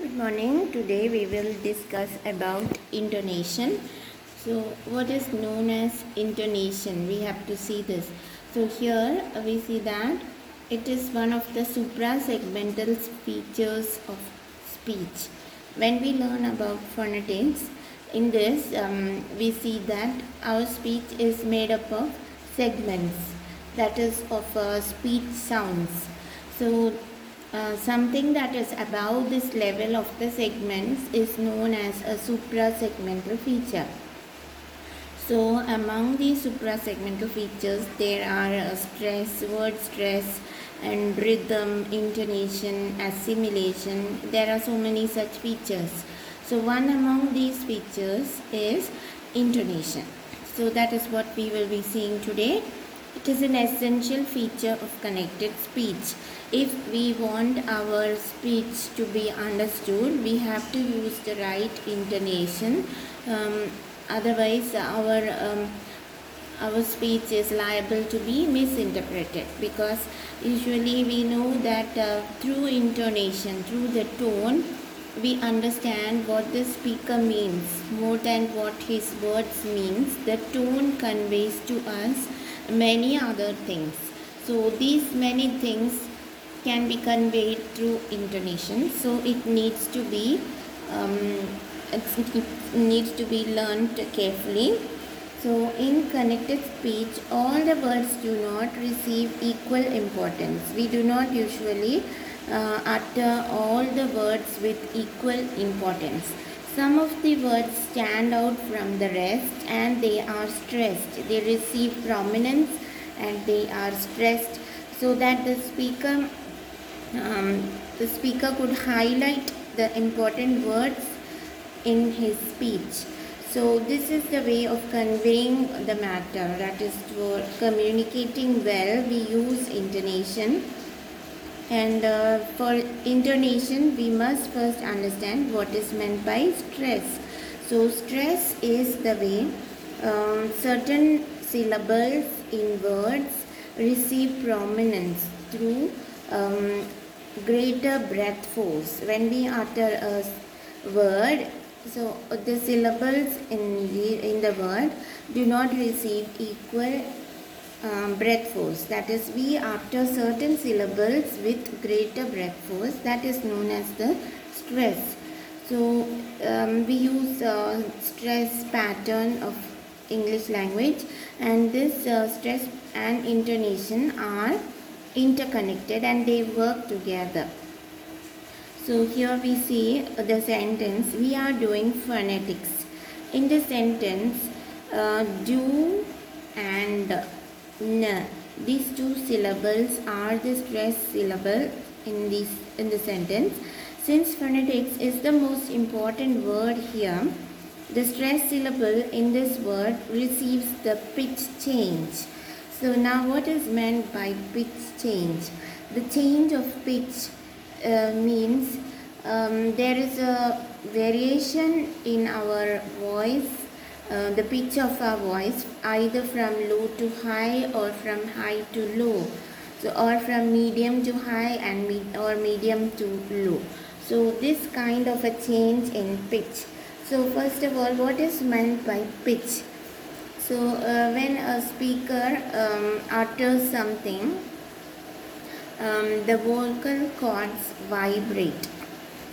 Good morning. Today we will discuss about intonation. So, what is known as intonation? We have to see this. So, here we see that it is one of the suprasegmental features of speech. When we learn about phonetics, in this um, we see that our speech is made up of segments, that is, of uh, speech sounds. So, uh, something that is above this level of the segments is known as a suprasegmental feature. So among these suprasegmental features there are uh, stress, word stress and rhythm, intonation, assimilation. There are so many such features. So one among these features is intonation. So that is what we will be seeing today. It is an essential feature of connected speech. If we want our speech to be understood, we have to use the right intonation. Um, otherwise, our um, our speech is liable to be misinterpreted because usually we know that uh, through intonation, through the tone, we understand what the speaker means more than what his words means. The tone conveys to us many other things. So these many things can be conveyed through intonation. So it needs to be um, it needs to be learned carefully. So in connected speech, all the words do not receive equal importance. We do not usually uh, utter all the words with equal importance. Some of the words stand out from the rest and they are stressed. They receive prominence and they are stressed so that the speaker um, the speaker could highlight the important words in his speech. So this is the way of conveying the matter. That is for communicating well, we use intonation. And uh, for intonation, we must first understand what is meant by stress. So stress is the way um, certain syllables in words receive prominence through um, greater breath force. When we utter a word, so the syllables in the in the word do not receive equal um, breath force. That is, we after certain syllables with greater breath force. That is known as the stress. So um, we use uh, stress pattern of English language, and this uh, stress and intonation are interconnected and they work together. So here we see the sentence, we are doing phonetics. In the sentence, uh, do and n, these two syllables are the stress syllable in, this, in the sentence. Since phonetics is the most important word here, the stress syllable in this word receives the pitch change. So now what is meant by pitch change? The change of pitch uh, means um, there is a variation in our voice, uh, the pitch of our voice, either from low to high or from high to low. So, or from medium to high and me- or medium to low. So, this kind of a change in pitch. So, first of all, what is meant by pitch? So, uh, when a speaker um, utters something, um, the vocal cords vibrate.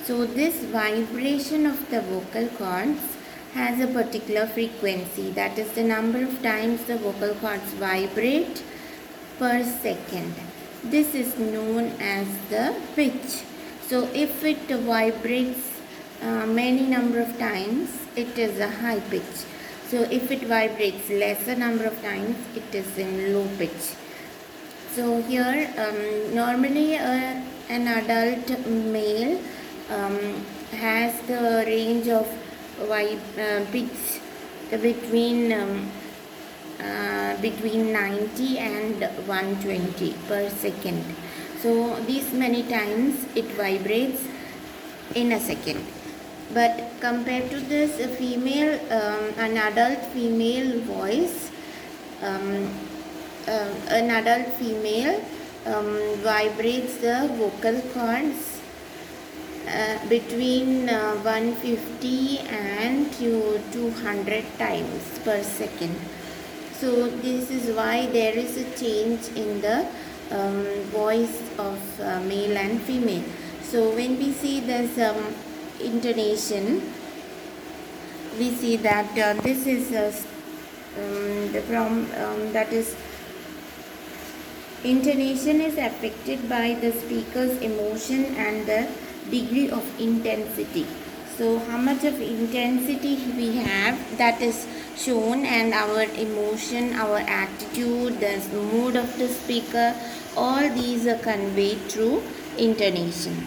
So, this vibration of the vocal cords has a particular frequency that is the number of times the vocal cords vibrate per second. This is known as the pitch. So, if it vibrates uh, many number of times, it is a high pitch. So, if it vibrates lesser number of times, it is in low pitch. So here um, normally uh, an adult male um, has the range of wide uh, between um, uh, between 90 and 120 per second. So these many times it vibrates in a second. But compared to this, a female, um, an adult female voice um, uh, an adult female um, vibrates the vocal cords uh, between uh, 150 and to 200 times per second. So this is why there is a change in the um, voice of uh, male and female. So when we see this um, intonation we see that uh, this is uh, um, the from um, that is intonation is affected by the speaker's emotion and the degree of intensity. So how much of intensity we have that is shown and our emotion our attitude the mood of the speaker all these are conveyed through intonation